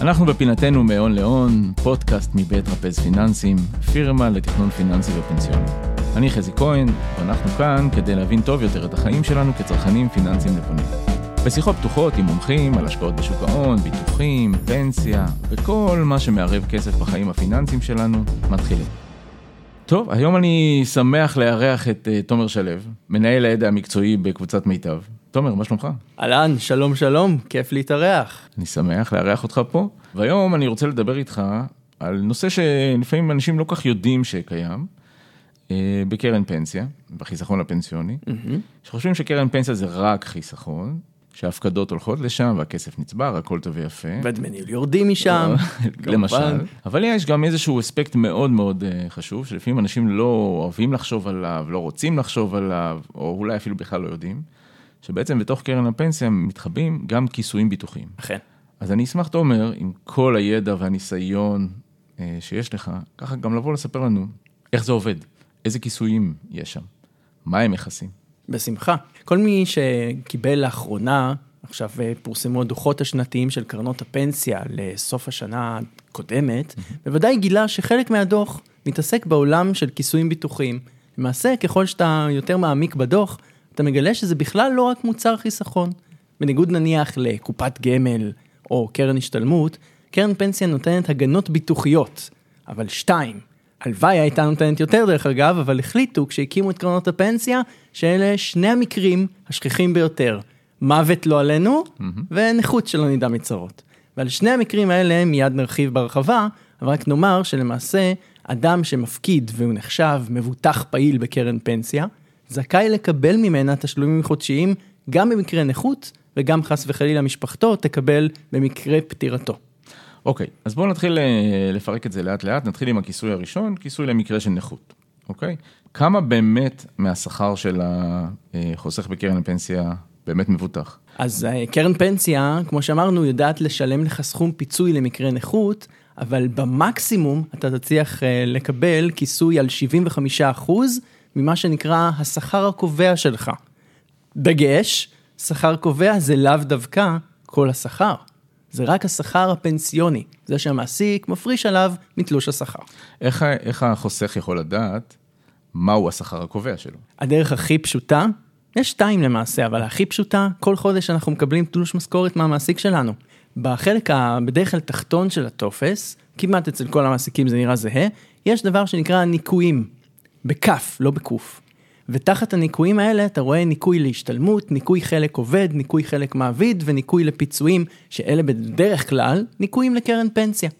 אנחנו בפינתנו מהון להון, פודקאסט מבית רפז פיננסים, פירמה לתכנון פיננסי ופנסיוני. אני חזי כהן, ואנחנו כאן כדי להבין טוב יותר את החיים שלנו כצרכנים פיננסיים נבונים. בשיחות פתוחות עם מומחים על השקעות בשוק ההון, ביטוחים, פנסיה, וכל מה שמערב כסף בחיים הפיננסיים שלנו, מתחילים. טוב, היום אני שמח לארח את uh, תומר שלו, מנהל הידע המקצועי בקבוצת מיטב. תומר, מה שלומך? אהלן, שלום שלום, כיף להתארח. אני שמח לארח אותך פה, והיום אני רוצה לדבר איתך על נושא שלפעמים אנשים לא כך יודעים שקיים, אה, בקרן פנסיה, בחיסכון הפנסיוני, mm-hmm. שחושבים שקרן פנסיה זה רק חיסכון, שההפקדות הולכות לשם והכסף נצבר, הכל טוב ויפה. ניהול יורדים משם. למשל. אבל יש גם איזשהו אספקט מאוד מאוד אה, חשוב, שלפעמים אנשים לא אוהבים לחשוב עליו, לא רוצים לחשוב עליו, או אולי אפילו בכלל לא יודעים. שבעצם בתוך קרן הפנסיה מתחבאים גם כיסויים ביטוחיים. אכן. אז אני אשמח, תומר, עם כל הידע והניסיון אה, שיש לך, ככה גם לבוא לספר לנו איך זה עובד, איזה כיסויים יש שם, מה הם מכסים. בשמחה. כל מי שקיבל לאחרונה, עכשיו אה, פורסמו הדוחות השנתיים של קרנות הפנסיה לסוף השנה הקודמת. בוודאי גילה שחלק מהדוח מתעסק בעולם של כיסויים ביטוחיים. למעשה, ככל שאתה יותר מעמיק בדוח, אתה מגלה שזה בכלל לא רק מוצר חיסכון. בניגוד נניח לקופת גמל או קרן השתלמות, קרן פנסיה נותנת הגנות ביטוחיות, אבל שתיים. הלוואי הייתה נותנת יותר דרך אגב, אבל החליטו כשהקימו את קרנות הפנסיה, שאלה שני המקרים השכיחים ביותר. מוות לא עלינו, mm-hmm. ונכות שלא נדע מצרות. ועל שני המקרים האלה מיד נרחיב בהרחבה, אבל רק נאמר שלמעשה, אדם שמפקיד והוא נחשב מבוטח פעיל בקרן פנסיה, זכאי לקבל ממנה תשלומים חודשיים גם במקרה נכות וגם חס וחלילה משפחתו תקבל במקרה פטירתו. אוקיי, אז בואו נתחיל אה, לפרק את זה לאט לאט, נתחיל עם הכיסוי הראשון, כיסוי למקרה של נכות, אוקיי? כמה באמת מהשכר של החוסך בקרן הפנסיה באמת מבוטח? אז אה, קרן פנסיה, כמו שאמרנו, יודעת לשלם לך סכום פיצוי למקרה נכות, אבל במקסימום אתה תצליח אה, לקבל כיסוי על 75 אחוז. ממה שנקרא השכר הקובע שלך. דגש, שכר קובע זה לאו דווקא כל השכר. זה רק השכר הפנסיוני, זה שהמעסיק מפריש עליו מתלוש השכר. איך, איך החוסך יכול לדעת מהו השכר הקובע שלו? הדרך הכי פשוטה, יש שתיים למעשה, אבל הכי פשוטה, כל חודש אנחנו מקבלים תלוש משכורת מהמעסיק שלנו. בחלק בדרך כלל תחתון של הטופס, כמעט אצל כל המעסיקים זה נראה זהה, יש דבר שנקרא ניקויים. בכף, לא בקוף. ותחת הניקויים האלה אתה רואה ניקוי להשתלמות, ניקוי חלק עובד, ניקוי חלק מעביד וניקוי לפיצויים, שאלה בדרך כלל ניקויים לקרן פנסיה.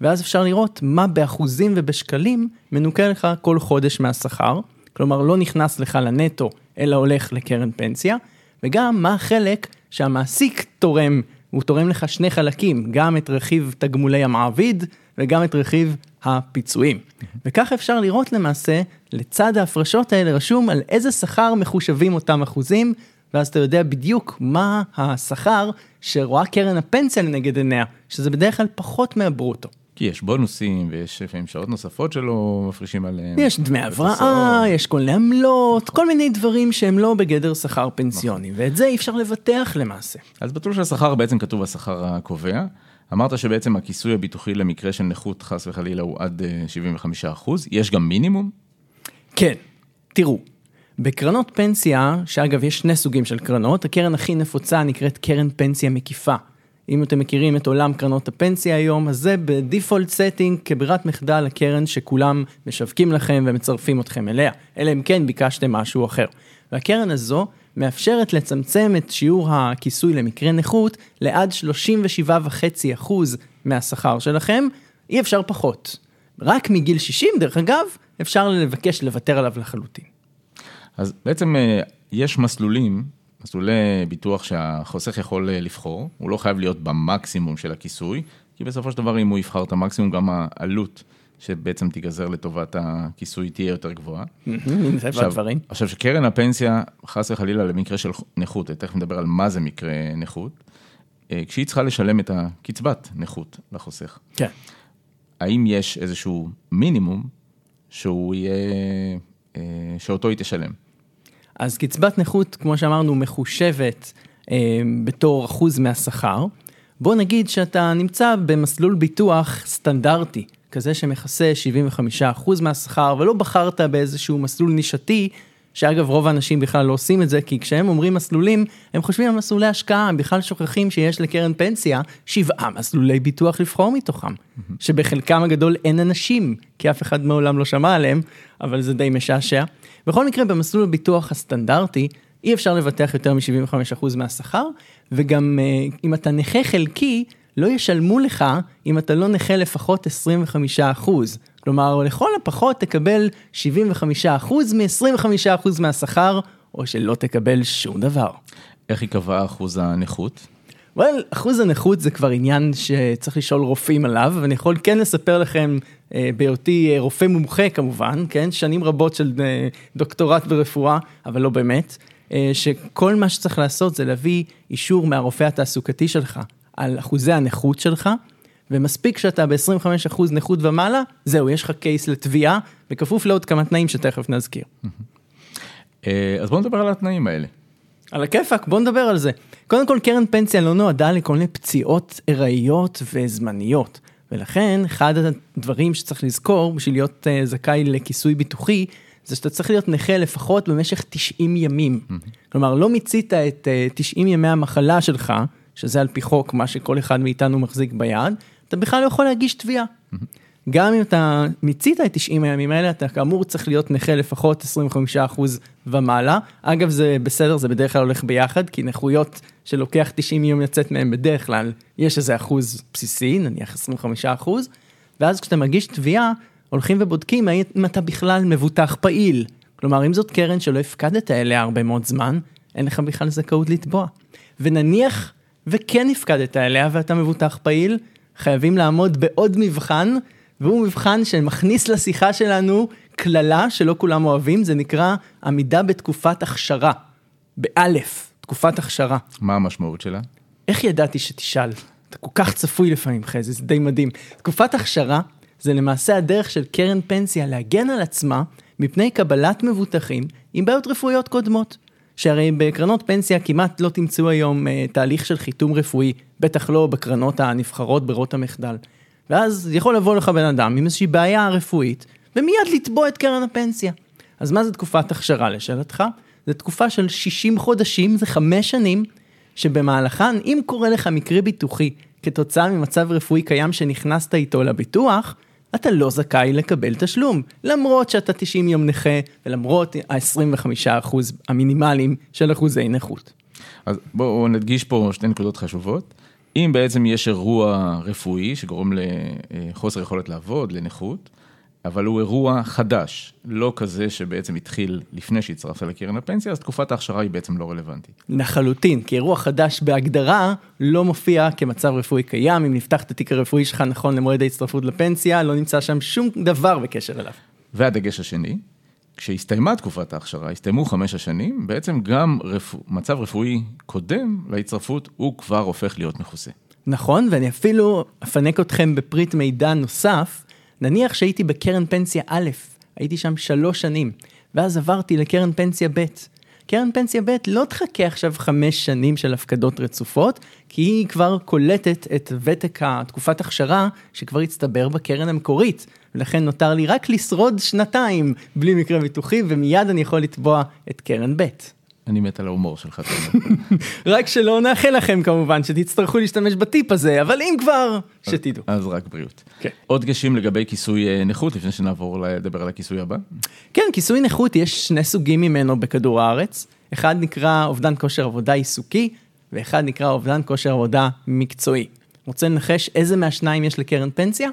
ואז אפשר לראות מה באחוזים ובשקלים מנוקה לך כל חודש מהשכר, כלומר לא נכנס לך לנטו, אלא הולך לקרן פנסיה, וגם מה החלק שהמעסיק תורם, הוא תורם לך שני חלקים, גם את רכיב תגמולי המעביד וגם את רכיב הפיצויים. וכך אפשר לראות למעשה, לצד ההפרשות האלה רשום על איזה שכר מחושבים אותם אחוזים, ואז אתה יודע בדיוק מה השכר שרואה קרן הפנסיה לנגד עיניה, שזה בדרך כלל פחות מהברוטו. כי יש בונוסים ויש לפעמים שעות נוספות שלא מפרישים עליהם. יש דמי הבראה, יש כל מיני עמלות, כל מיני דברים שהם לא בגדר שכר פנסיוני, נכון. ואת זה אי אפשר לבטח למעשה. אז בתלוש השכר בעצם כתוב השכר הקובע. אמרת שבעצם הכיסוי הביטוחי למקרה של נכות חס וחלילה הוא עד 75 אה, אחוז, יש גם מינימום? כן, תראו, בקרנות פנסיה, שאגב יש שני סוגים של קרנות, הקרן הכי נפוצה נקראת קרן פנסיה מקיפה. אם אתם מכירים את עולם קרנות הפנסיה היום, אז זה ב default setting כברירת מחדל הקרן שכולם משווקים לכם ומצרפים אתכם אליה, אלא אם כן ביקשתם משהו אחר. והקרן הזו מאפשרת לצמצם את שיעור הכיסוי למקרה נכות לעד 37.5% מהשכר שלכם, אי אפשר פחות. רק מגיל 60, דרך אגב, אפשר לבקש לוותר עליו לחלוטין. אז בעצם אה, יש מסלולים, מסלולי ביטוח שהחוסך יכול אה, לבחור, הוא לא חייב להיות במקסימום של הכיסוי, כי בסופו של דבר אם הוא יבחר את המקסימום, גם העלות שבעצם תיגזר לטובת הכיסוי תהיה יותר גבוהה. עכשיו שקרן הפנסיה, חס וחלילה למקרה של נכות, תכף נדבר על מה זה מקרה נכות, אה, כשהיא צריכה לשלם את הקצבת נכות לחוסך. כן. האם יש איזשהו מינימום שהוא יהיה, אה, שאותו היא תשלם? אז קצבת נכות, כמו שאמרנו, מחושבת אה, בתור אחוז מהשכר. בוא נגיד שאתה נמצא במסלול ביטוח סטנדרטי, כזה שמכסה 75% מהשכר, ולא בחרת באיזשהו מסלול נישתי, שאגב רוב האנשים בכלל לא עושים את זה, כי כשהם אומרים מסלולים, הם חושבים על מסלולי השקעה, הם בכלל שוכחים שיש לקרן פנסיה שבעה מסלולי ביטוח לבחור מתוכם, שבחלקם הגדול אין אנשים, כי אף אחד מעולם לא שמע עליהם, אבל זה די משעשע. בכל מקרה, במסלול הביטוח הסטנדרטי, אי אפשר לבטח יותר מ-75% מהשכר, וגם אה, אם אתה נכה חלקי, לא ישלמו לך אם אתה לא נכה לפחות 25%. כלומר, לכל הפחות תקבל 75% מ-25% מהשכר, או שלא תקבל שום דבר. איך ייקבע אחוז הנכות? well, אחוז הנכות זה כבר עניין שצריך לשאול רופאים עליו, ואני יכול כן לספר לכם, אה, בהיותי אה, רופא מומחה כמובן, כן, שנים רבות של אה, דוקטורט ברפואה, אבל לא באמת, שכל מה שצריך לעשות זה להביא אישור מהרופא התעסוקתי שלך על אחוזי הנכות שלך, ומספיק שאתה ב-25% נכות ומעלה, זהו, יש לך קייס לתביעה, בכפוף לעוד כמה תנאים שתכף נזכיר. אז בוא נדבר על התנאים האלה. על הכיפאק, בוא נדבר על זה. קודם כל, קרן פנסיה לא נועדה לכל מיני פציעות ארעיות וזמניות. ולכן, אחד הדברים שצריך לזכור בשביל להיות uh, זכאי לכיסוי ביטוחי, זה שאתה צריך להיות נכה לפחות במשך 90 ימים. Mm-hmm. כלומר, לא מיצית את uh, 90 ימי המחלה שלך, שזה על פי חוק מה שכל אחד מאיתנו מחזיק ביד, אתה בכלל לא יכול להגיש תביעה. גם אם אתה מיצית את 90 הימים האלה, אתה כאמור צריך להיות נכה לפחות 25% ומעלה. אגב, זה בסדר, זה בדרך כלל הולך ביחד, כי נכויות שלוקח 90 יום לצאת מהם בדרך כלל, יש איזה אחוז בסיסי, נניח 25%, ואז כשאתה מגיש תביעה, הולכים ובודקים אם אתה בכלל מבוטח פעיל. כלומר, אם זאת קרן שלא הפקדת אליה הרבה מאוד זמן, אין לך בכלל זכאות לתבוע. ונניח וכן הפקדת אליה ואתה מבוטח פעיל, חייבים לעמוד בעוד מבחן, והוא מבחן שמכניס לשיחה שלנו קללה שלא כולם אוהבים, זה נקרא עמידה בתקופת הכשרה. באלף, תקופת הכשרה. מה המשמעות שלה? איך ידעתי שתשאל? אתה כל כך צפוי לפעמים, חזי, זה די מדהים. תקופת הכשרה זה למעשה הדרך של קרן פנסיה להגן על עצמה מפני קבלת מבוטחים עם בעיות רפואיות קודמות. שהרי בקרנות פנסיה כמעט לא תמצאו היום uh, תהליך של חיתום רפואי, בטח לא בקרנות הנבחרות ברות המחדל. ואז יכול לבוא לך בן אדם עם איזושהי בעיה רפואית, ומיד לתבוע את קרן הפנסיה. אז מה זה תקופת הכשרה לשאלתך? זה תקופה של 60 חודשים, זה חמש שנים, שבמהלכן, אם קורה לך מקרה ביטוחי כתוצאה ממצב רפואי קיים שנכנסת איתו לביטוח, אתה לא זכאי לקבל תשלום, למרות שאתה 90 יום נכה, ולמרות ה-25% המינימליים של אחוזי נכות. אז בואו נדגיש פה שתי נקודות חשובות. אם בעצם יש אירוע רפואי שגורם לחוסר יכולת לעבוד, לנכות, אבל הוא אירוע חדש, לא כזה שבעצם התחיל לפני שהצטרפת לקרן הפנסיה, אז תקופת ההכשרה היא בעצם לא רלוונטית. לחלוטין, כי אירוע חדש בהגדרה לא מופיע כמצב רפואי קיים, אם נפתח את התיק הרפואי שלך נכון למועד ההצטרפות לפנסיה, לא נמצא שם שום דבר בקשר אליו. והדגש השני, כשהסתיימה תקופת ההכשרה, הסתיימו חמש השנים, בעצם גם רפ... מצב רפואי קודם להצטרפות, הוא כבר הופך להיות מכוסה. נכון, ואני אפילו אפנק אתכם בפריט מידע נוסף, נניח שהייתי בקרן פנסיה א', הייתי שם שלוש שנים, ואז עברתי לקרן פנסיה ב'. קרן פנסיה ב' לא תחכה עכשיו חמש שנים של הפקדות רצופות, כי היא כבר קולטת את ותק התקופת הכשרה שכבר הצטבר בקרן המקורית. ולכן נותר לי רק לשרוד שנתיים בלי מקרה ביטוחי, ומיד אני יכול לתבוע את קרן ב'. אני מת על ההומור שלך. רק שלא נאחל לכם כמובן שתצטרכו להשתמש בטיפ הזה, אבל אם כבר, שתדעו. אז רק בריאות. כן. עוד דגשים לגבי כיסוי אה, נכות, לפני שנעבור לדבר על הכיסוי הבא? כן, כיסוי נכות, יש שני סוגים ממנו בכדור הארץ. אחד נקרא אובדן כושר עבודה עיסוקי, ואחד נקרא אובדן כושר עבודה מקצועי. רוצה לנחש איזה מהשניים יש לקרן פנסיה?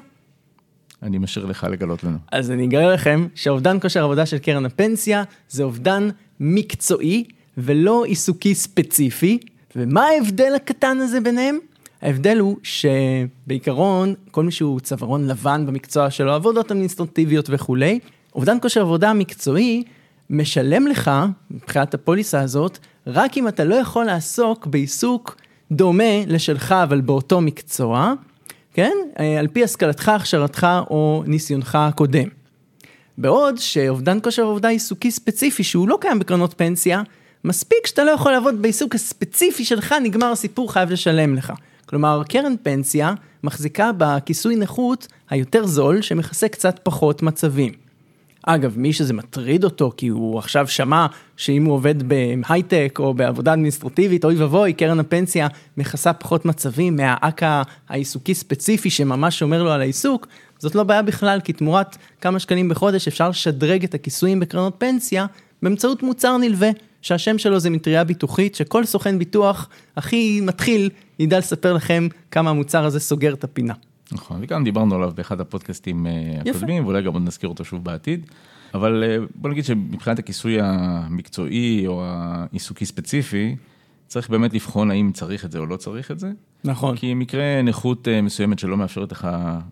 אני משאיר לך לגלות לנו. אז אני אגלה לכם שאובדן כושר עבודה של קרן הפנסיה זה אובדן מקצועי ולא עיסוקי ספציפי. ומה ההבדל הקטן הזה ביניהם? ההבדל הוא שבעיקרון, כל מי שהוא צווארון לבן במקצוע שלו, עבודות אדמיניסטרטיביות וכולי, אובדן כושר עבודה מקצועי משלם לך, מבחינת הפוליסה הזאת, רק אם אתה לא יכול לעסוק בעיסוק דומה לשלך, אבל באותו מקצוע, כן? אה, על פי השכלתך, הכשרתך או ניסיונך הקודם. בעוד שאובדן כושר עבודה עיסוקי ספציפי, שהוא לא קיים בקרנות פנסיה, מספיק שאתה לא יכול לעבוד בעיסוק הספציפי שלך, נגמר הסיפור, חייב לשלם לך. כלומר, קרן פנסיה מחזיקה בכיסוי נכות היותר זול, שמכסה קצת פחות מצבים. אגב, מי שזה מטריד אותו, כי הוא עכשיו שמע שאם הוא עובד בהייטק או בעבודה אדמיניסטרטיבית, אוי ואבוי, קרן הפנסיה מכסה פחות מצבים מהאקה העיסוקי ספציפי שממש שומר לו על העיסוק, זאת לא בעיה בכלל, כי תמורת כמה שקלים בחודש אפשר לשדרג את הכיסויים בקרנות פנסיה באמצעות מוצר נלווה, שהשם שלו זה מטריה ביטוחית, שכל סוכן ביטוח הכי מתחיל ידע לספר לכם כמה המוצר הזה סוגר את הפינה. נכון, וגם דיברנו עליו באחד הפודקאסטים אה, הקודמים, ואולי גם עוד נזכיר אותו שוב בעתיד. אבל אה, בוא נגיד שמבחינת הכיסוי המקצועי או העיסוקי ספציפי, צריך באמת לבחון האם צריך את זה או לא צריך את זה. נכון. כי מקרה נכות אה, מסוימת שלא מאפשרת לך,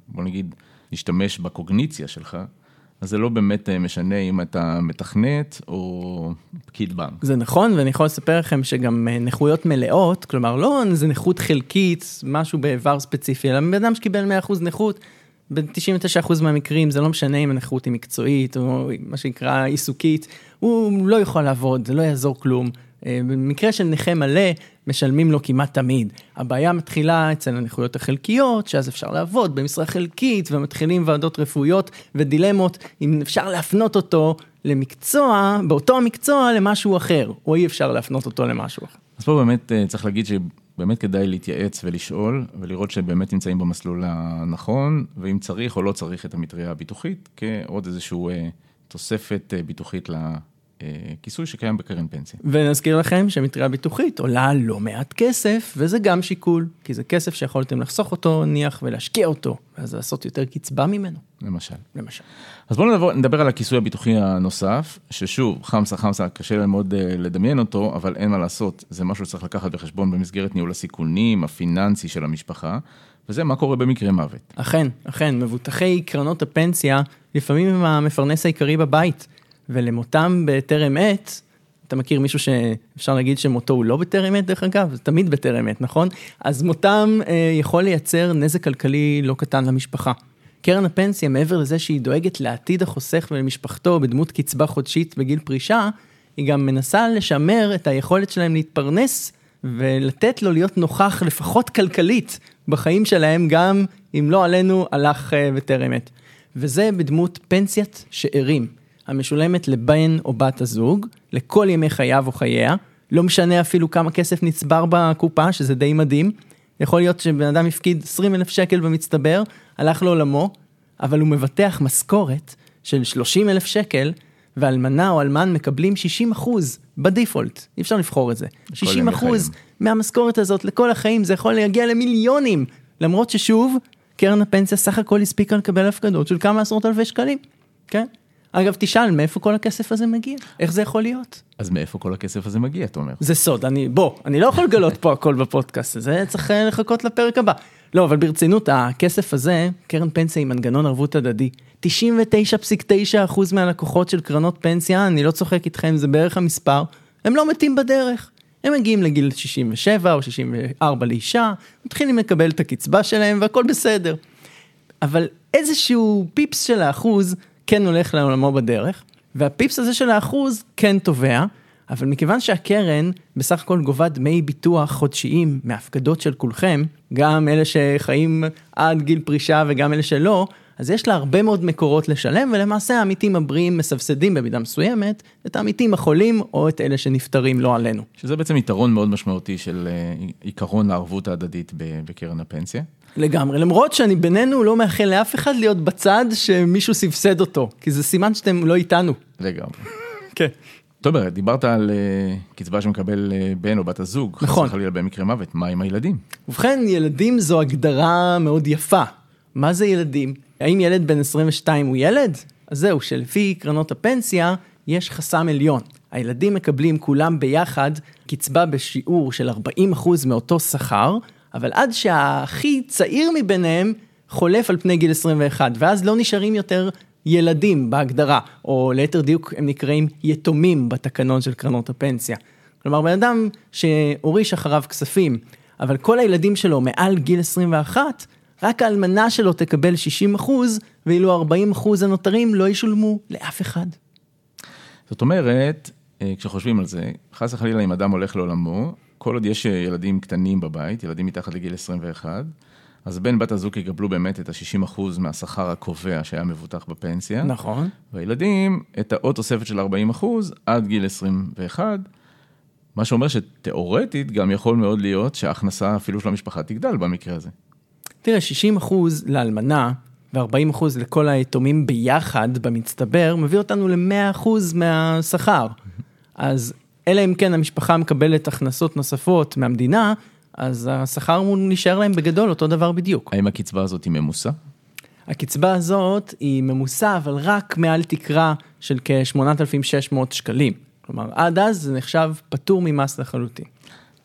בוא נגיד, להשתמש בקוגניציה שלך, אז זה לא באמת משנה אם אתה מתכנת או פקיד בנק. זה נכון, ואני יכול לספר לכם שגם נכויות מלאות, כלומר לא איזה נכות חלקית, משהו באיבר ספציפי, אלא בן אדם שקיבל 100% נכות, ב-99% מהמקרים זה לא משנה אם הנכות היא מקצועית או מה שנקרא עיסוקית, הוא לא יכול לעבוד, זה לא יעזור כלום. אה, במקרה של נכה מלא, משלמים לו כמעט תמיד. הבעיה מתחילה אצל הנכויות החלקיות, שאז אפשר לעבוד במשרה חלקית, ומתחילים ועדות רפואיות ודילמות, אם אפשר להפנות אותו למקצוע, באותו המקצוע למשהו אחר, או אי אפשר להפנות אותו למשהו אחר. אז פה באמת אה, צריך להגיד שבאמת כדאי להתייעץ ולשאול, ולראות שבאמת נמצאים במסלול הנכון, ואם צריך או לא צריך את המטריה הביטוחית, כעוד איזושהי אה, תוספת ביטוחית כיסוי שקיים בקרן פנסיה. ונזכיר לכם שמטריה ביטוחית עולה לא מעט כסף, וזה גם שיקול, כי זה כסף שיכולתם לחסוך אותו, נניח, ולהשקיע אותו, ואז לעשות יותר קצבה ממנו. למשל. למשל. אז בואו נדבר, נדבר על הכיסוי הביטוחי הנוסף, ששוב, חמסה חמסה, קשה להם מאוד uh, לדמיין אותו, אבל אין מה לעשות, זה משהו שצריך לקחת בחשבון במסגרת ניהול הסיכונים, הפיננסי של המשפחה, וזה מה קורה במקרה מוות. אכן, אכן, מבוטחי קרנות הפנסיה, לפעמים הם המפרנס העיקרי בבית. ולמותם בטרם עת, אתה מכיר מישהו שאפשר להגיד שמותו הוא לא בטרם עת דרך אגב? זה תמיד בטרם עת, נכון? אז מותם אה, יכול לייצר נזק כלכלי לא קטן למשפחה. קרן הפנסיה, מעבר לזה שהיא דואגת לעתיד החוסך ולמשפחתו בדמות קצבה חודשית בגיל פרישה, היא גם מנסה לשמר את היכולת שלהם להתפרנס ולתת לו להיות נוכח לפחות כלכלית בחיים שלהם, גם אם לא עלינו הלך אה, בטרם עת. וזה בדמות פנסיית שאירים. המשולמת לבן או בת הזוג, לכל ימי חייו או חייה, לא משנה אפילו כמה כסף נצבר בקופה, שזה די מדהים. יכול להיות שבן אדם הפקיד 20 אלף שקל במצטבר, הלך לעולמו, אבל הוא מבטח משכורת של 30 אלף שקל, ואלמנה או אלמן מקבלים 60 אחוז בדיפולט, אי אפשר לבחור את זה. 60 אחוז מהמשכורת הזאת לכל החיים, זה יכול להגיע למיליונים, למרות ששוב, קרן הפנסיה סך הכל הספיקה לקבל הפקדות של כמה עשרות אלפי שקלים, כן? אגב, תשאל, מאיפה כל הכסף הזה מגיע? איך זה יכול להיות? אז מאיפה כל הכסף הזה מגיע, אתה אומר? זה סוד, אני, בוא, אני לא יכול לגלות פה הכל בפודקאסט הזה, צריך אה, לחכות לפרק הבא. לא, אבל ברצינות, הכסף הזה, קרן פנסיה עם מנגנון ערבות הדדי. 99.9% מהלקוחות של קרנות פנסיה, אני לא צוחק איתכם, זה בערך המספר, הם לא מתים בדרך. הם מגיעים לגיל 67 או 64 לאישה, מתחילים לקבל את הקצבה שלהם והכל בסדר. אבל איזשהו פיפס של האחוז כן הולך לעולמו בדרך, והפיפס הזה של האחוז כן תובע, אבל מכיוון שהקרן בסך הכל גובה דמי ביטוח חודשיים מהפקדות של כולכם, גם אלה שחיים עד גיל פרישה וגם אלה שלא, אז יש לה הרבה מאוד מקורות לשלם, ולמעשה העמיתים הבריאים מסבסדים במידה מסוימת את העמיתים החולים או את אלה שנפטרים לא עלינו. שזה בעצם יתרון מאוד משמעותי של אה, עיקרון הערבות ההדדית בקרן הפנסיה. לגמרי, למרות שאני בינינו לא מאחל לאף אחד להיות בצד שמישהו סבסד אותו, כי זה סימן שאתם לא איתנו. לגמרי. כן. תומר, דיברת על uh, קצבה שמקבל uh, בן או בת הזוג. נכון. חס וחלילה במקרה מוות, מה עם הילדים? ובכן, ילדים זו הגדרה מאוד יפה. מה זה ילדים? האם ילד בן 22 הוא ילד? אז זהו, שלפי קרנות הפנסיה, יש חסם עליון. הילדים מקבלים כולם ביחד קצבה בשיעור של 40% מאותו שכר, אבל עד שהכי צעיר מביניהם חולף על פני גיל 21, ואז לא נשארים יותר ילדים בהגדרה, או ליתר דיוק הם נקראים יתומים בתקנון של קרנות הפנסיה. כלומר, בן אדם שהוריש אחריו כספים, אבל כל הילדים שלו מעל גיל 21, רק האלמנה שלו תקבל 60 אחוז, ואילו 40 אחוז הנותרים לא ישולמו לאף אחד. זאת אומרת, אה, כשחושבים על זה, חס וחלילה אם אדם הולך לעולמו, כל עוד יש ילדים קטנים בבית, ילדים מתחת לגיל 21, אז בן בת הזוג יקבלו באמת את ה-60% מהשכר הקובע שהיה מבוטח בפנסיה. נכון. והילדים, את העוד תוספת של 40% עד גיל 21, מה שאומר שתאורטית גם יכול מאוד להיות שההכנסה אפילו של המשפחה תגדל במקרה הזה. תראה, 60 אחוז לאלמנה ו-40 אחוז לכל היתומים ביחד במצטבר, מביא אותנו ל-100 אחוז מהשכר. אז אלא אם כן המשפחה מקבלת הכנסות נוספות מהמדינה, אז השכר נשאר להם בגדול אותו דבר בדיוק. האם הקצבה הזאת היא ממוסה? הקצבה הזאת היא ממוסה, אבל רק מעל תקרה של כ-8,600 שקלים. כלומר, עד אז זה נחשב פטור ממס לחלוטין.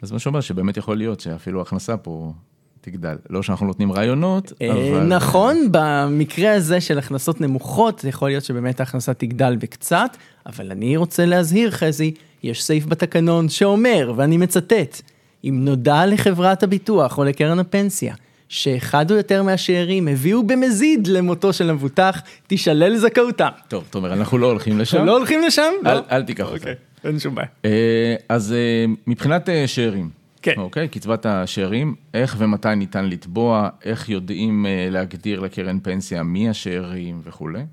אז מה שאומר שבאמת יכול להיות שאפילו ההכנסה פה תגדל. לא שאנחנו נותנים רעיונות, אה, אבל... נכון, במקרה הזה של הכנסות נמוכות, יכול להיות שבאמת ההכנסה תגדל בקצת, אבל אני רוצה להזהיר, חזי, יש סעיף בתקנון שאומר, ואני מצטט, אם נודע לחברת הביטוח או לקרן הפנסיה, שאחד או יותר מהשאירים הביאו במזיד למותו של המבוטח, תישלל זכאותם. טוב, תומר, אנחנו לא הולכים לשם. לא הולכים לשם? אל, לא? אל תיקח אותה. אוקיי, אין שום בעיה. אה, אז אה, מבחינת שאירים, כן. אוקיי, קצבת השאירים, איך ומתי ניתן לתבוע, איך יודעים אה, להגדיר לקרן פנסיה מי השאירים וכולי.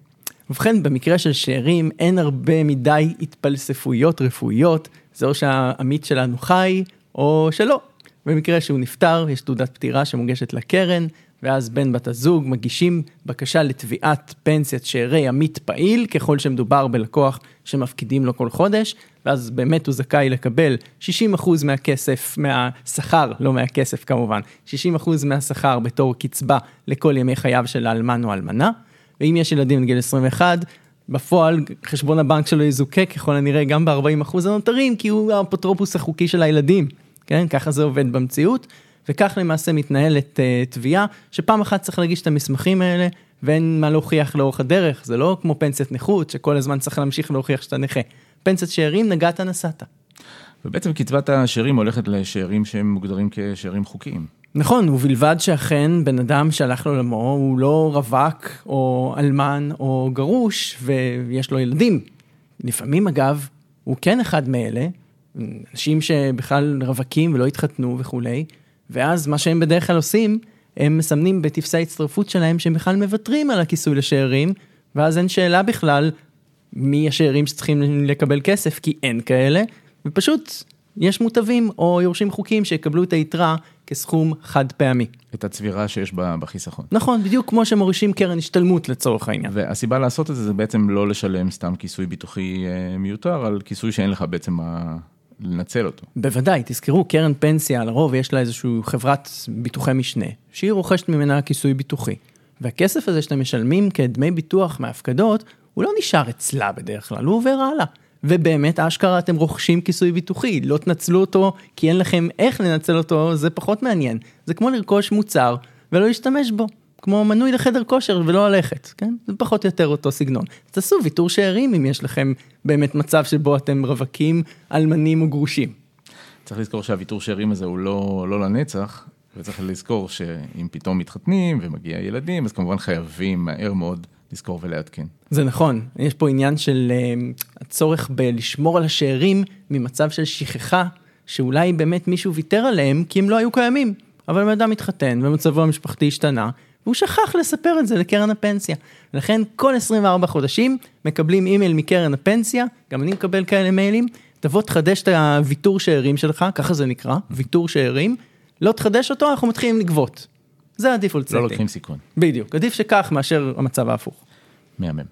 ובכן, במקרה של שאירים אין הרבה מדי התפלספויות רפואיות, זה או שהעמית שלנו חי או שלא. במקרה שהוא נפטר, יש תעודת פטירה שמוגשת לקרן, ואז בן בת הזוג מגישים בקשה לתביעת פנסיית שאירי עמית פעיל, ככל שמדובר בלקוח שמפקידים לו כל חודש, ואז באמת הוא זכאי לקבל 60% מהכסף, מהשכר, לא מהכסף כמובן, 60% מהשכר בתור קצבה לכל ימי חייו של האלמן או האלמנה, ואם יש ילדים בגיל 21, בפועל חשבון הבנק שלו יזוכה ככל הנראה גם ב-40% הנותרים, כי הוא האפוטרופוס החוקי של הילדים, כן? ככה זה עובד במציאות, וכך למעשה מתנהלת uh, תביעה, שפעם אחת צריך להגיש את המסמכים האלה, ואין מה להוכיח לאורך הדרך, זה לא כמו פנסיית נכות, שכל הזמן צריך להמשיך להוכיח שאתה נכה. פנסיית שאירים, נגעת נסעת. ובעצם קצבת השאירים הולכת לשאירים שהם מוגדרים כשאירים חוקיים. נכון, ובלבד שאכן בן אדם שהלך לעולמו הוא לא רווק או אלמן או גרוש ויש לו ילדים. לפעמים אגב, הוא כן אחד מאלה, אנשים שבכלל רווקים ולא התחתנו וכולי, ואז מה שהם בדרך כלל עושים, הם מסמנים בטפסי ההצטרפות שלהם שהם בכלל מוותרים על הכיסוי לשאירים, ואז אין שאלה בכלל מי השאירים שצריכים לקבל כסף, כי אין כאלה, ופשוט יש מוטבים או יורשים חוקיים שיקבלו את היתרה כסכום חד פעמי. את הצבירה שיש בה בחיסכון. נכון, בדיוק כמו שמורישים קרן השתלמות לצורך העניין. והסיבה לעשות את זה זה בעצם לא לשלם סתם כיסוי ביטוחי אה, מיותר, על כיסוי שאין לך בעצם מה לנצל אותו. בוודאי, תזכרו, קרן פנסיה לרוב יש לה איזושהי חברת ביטוחי משנה, שהיא רוכשת ממנה כיסוי ביטוחי. והכסף הזה שאתם משלמים כדמי ביטוח מהפקדות, הוא לא נשאר אצלה בדרך כלל, הוא עובר הלאה. ובאמת, אשכרה אתם רוכשים כיסוי ביטוחי, לא תנצלו אותו כי אין לכם איך לנצל אותו, זה פחות מעניין. זה כמו לרכוש מוצר ולא להשתמש בו. כמו מנוי לחדר כושר ולא ללכת, כן? זה פחות או יותר אותו סגנון. תעשו ויתור שאירים אם יש לכם באמת מצב שבו אתם רווקים, אלמנים או גרושים. צריך לזכור שהוויתור שאירים הזה הוא לא, לא לנצח, וצריך לזכור שאם פתאום מתחתנים ומגיע ילדים, אז כמובן חייבים מהר מאוד לזכור ולעדכן. זה נכון, יש פה עניין של uh, הצורך בלשמור על השאירים ממצב של שכחה, שאולי באמת מישהו ויתר עליהם כי הם לא היו קיימים. אבל בן אדם התחתן ומצבו המשפחתי השתנה, והוא שכח לספר את זה לקרן הפנסיה. לכן כל 24 חודשים מקבלים אימייל מקרן הפנסיה, גם אני מקבל כאלה מיילים, תבוא תחדש את הוויתור שאירים שלך, ככה זה נקרא, ויתור שאירים, לא תחדש אותו, אנחנו מתחילים לגבות. זה הדיפולט לא לוקחים סיכון. בדיוק, עדיף שכך מאשר המצב ההפוך. מהמם.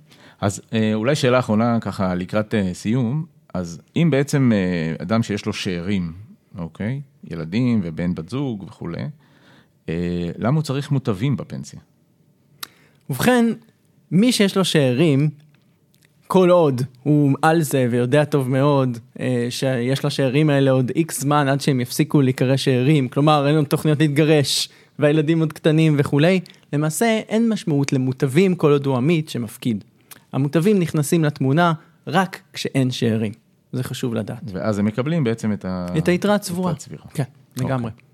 אז אה, אולי שאלה אחרונה ככה לקראת אה, סיום, אז אם בעצם אה, אדם שיש לו שאירים, אוקיי, ילדים ובן בת זוג וכולי, למה הוא צריך מוטבים בפנסיה? ובכן, מי שיש לו שאירים, כל עוד הוא על זה ויודע טוב מאוד שיש לשאירים האלה עוד איקס זמן עד שהם יפסיקו להיקרא שאירים, כלומר אין לנו תוכניות להתגרש, והילדים עוד קטנים וכולי, למעשה אין משמעות למוטבים כל עוד הוא עמית שמפקיד. המוטבים נכנסים לתמונה רק כשאין שאירים, זה חשוב לדעת. ואז הם מקבלים בעצם את, ה... את היתרה הצבועה. כן, לגמרי. אוקיי.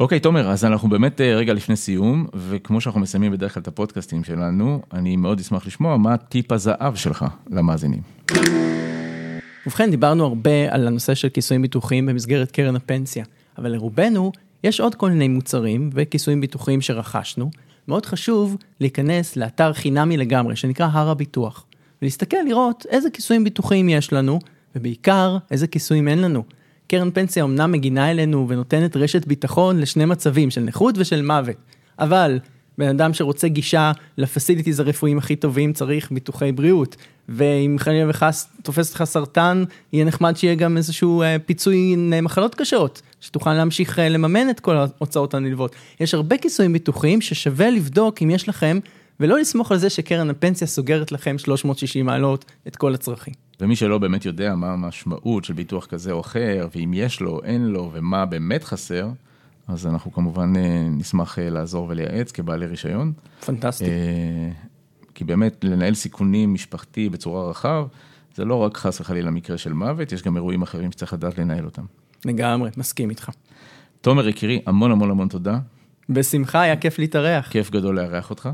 אוקיי, תומר, אז אנחנו באמת אה, רגע לפני סיום, וכמו שאנחנו מסיימים בדרך כלל את הפודקאסטים שלנו, אני מאוד אשמח לשמוע מה טיפ הזהב שלך למאזינים. ובכן, דיברנו הרבה על הנושא של כיסויים ביטוחיים במסגרת קרן הפנסיה, אבל לרובנו יש עוד כל מיני מוצרים וכיסויים ביטוחיים שרכשנו. מאוד חשוב להיכנס לאתר חינמי לגמרי, שנקרא הר הביטוח, ולהסתכל לראות איזה כיסויים ביטוחיים יש לנו, ובעיקר איזה כיסויים אין לנו. קרן פנסיה אמנם מגינה אלינו ונותנת רשת ביטחון לשני מצבים, של נכות ושל מוות, אבל בן אדם שרוצה גישה לפסיליטיז הרפואיים הכי טובים צריך ביטוחי בריאות, ואם חלילה וחס תופס אותך סרטן, יהיה נחמד שיהיה גם איזשהו אה, פיצוי מחלות קשות, שתוכל להמשיך אה, לממן את כל ההוצאות הנלוות. יש הרבה כיסויים ביטוחיים ששווה לבדוק אם יש לכם, ולא לסמוך על זה שקרן הפנסיה סוגרת לכם 360 מעלות את כל הצרכים. ומי שלא באמת יודע מה המשמעות של ביטוח כזה או אחר, ואם יש לו, אין לו, ומה באמת חסר, אז אנחנו כמובן אה, נשמח אה, לעזור ולייעץ כבעלי רישיון. פנטסטי. אה, כי באמת לנהל סיכונים משפחתי בצורה רחב, זה לא רק חס וחלילה מקרה של מוות, יש גם אירועים אחרים שצריך לדעת לנהל אותם. לגמרי, מסכים איתך. תומר יקירי, המון המון המון תודה. בשמחה, היה כיף להתארח. כיף גדול לארח אותך.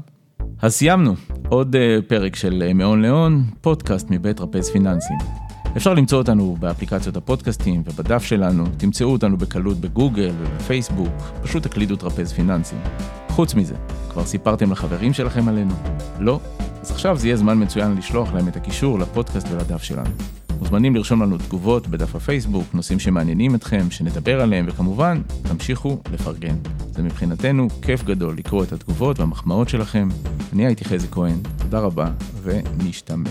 אז סיימנו, עוד פרק של מהון להון, פודקאסט מבית רפז פיננסים. אפשר למצוא אותנו באפליקציות הפודקאסטים ובדף שלנו, תמצאו אותנו בקלות בגוגל ובפייסבוק, פשוט תקלידו טרפז פיננסים. חוץ מזה, כבר סיפרתם לחברים שלכם עלינו? לא? אז עכשיו זה יהיה זמן מצוין לשלוח להם את הקישור לפודקאסט ולדף שלנו. מוזמנים לרשום לנו תגובות בדף הפייסבוק, נושאים שמעניינים אתכם, שנדבר עליהם, וכמובן, תמשיכו לפרגן. זה מבחינתנו כיף גדול לקרוא את התגובות והמחמאות שלכם. אני הייתי חזי כהן, תודה רבה, ונשתמע.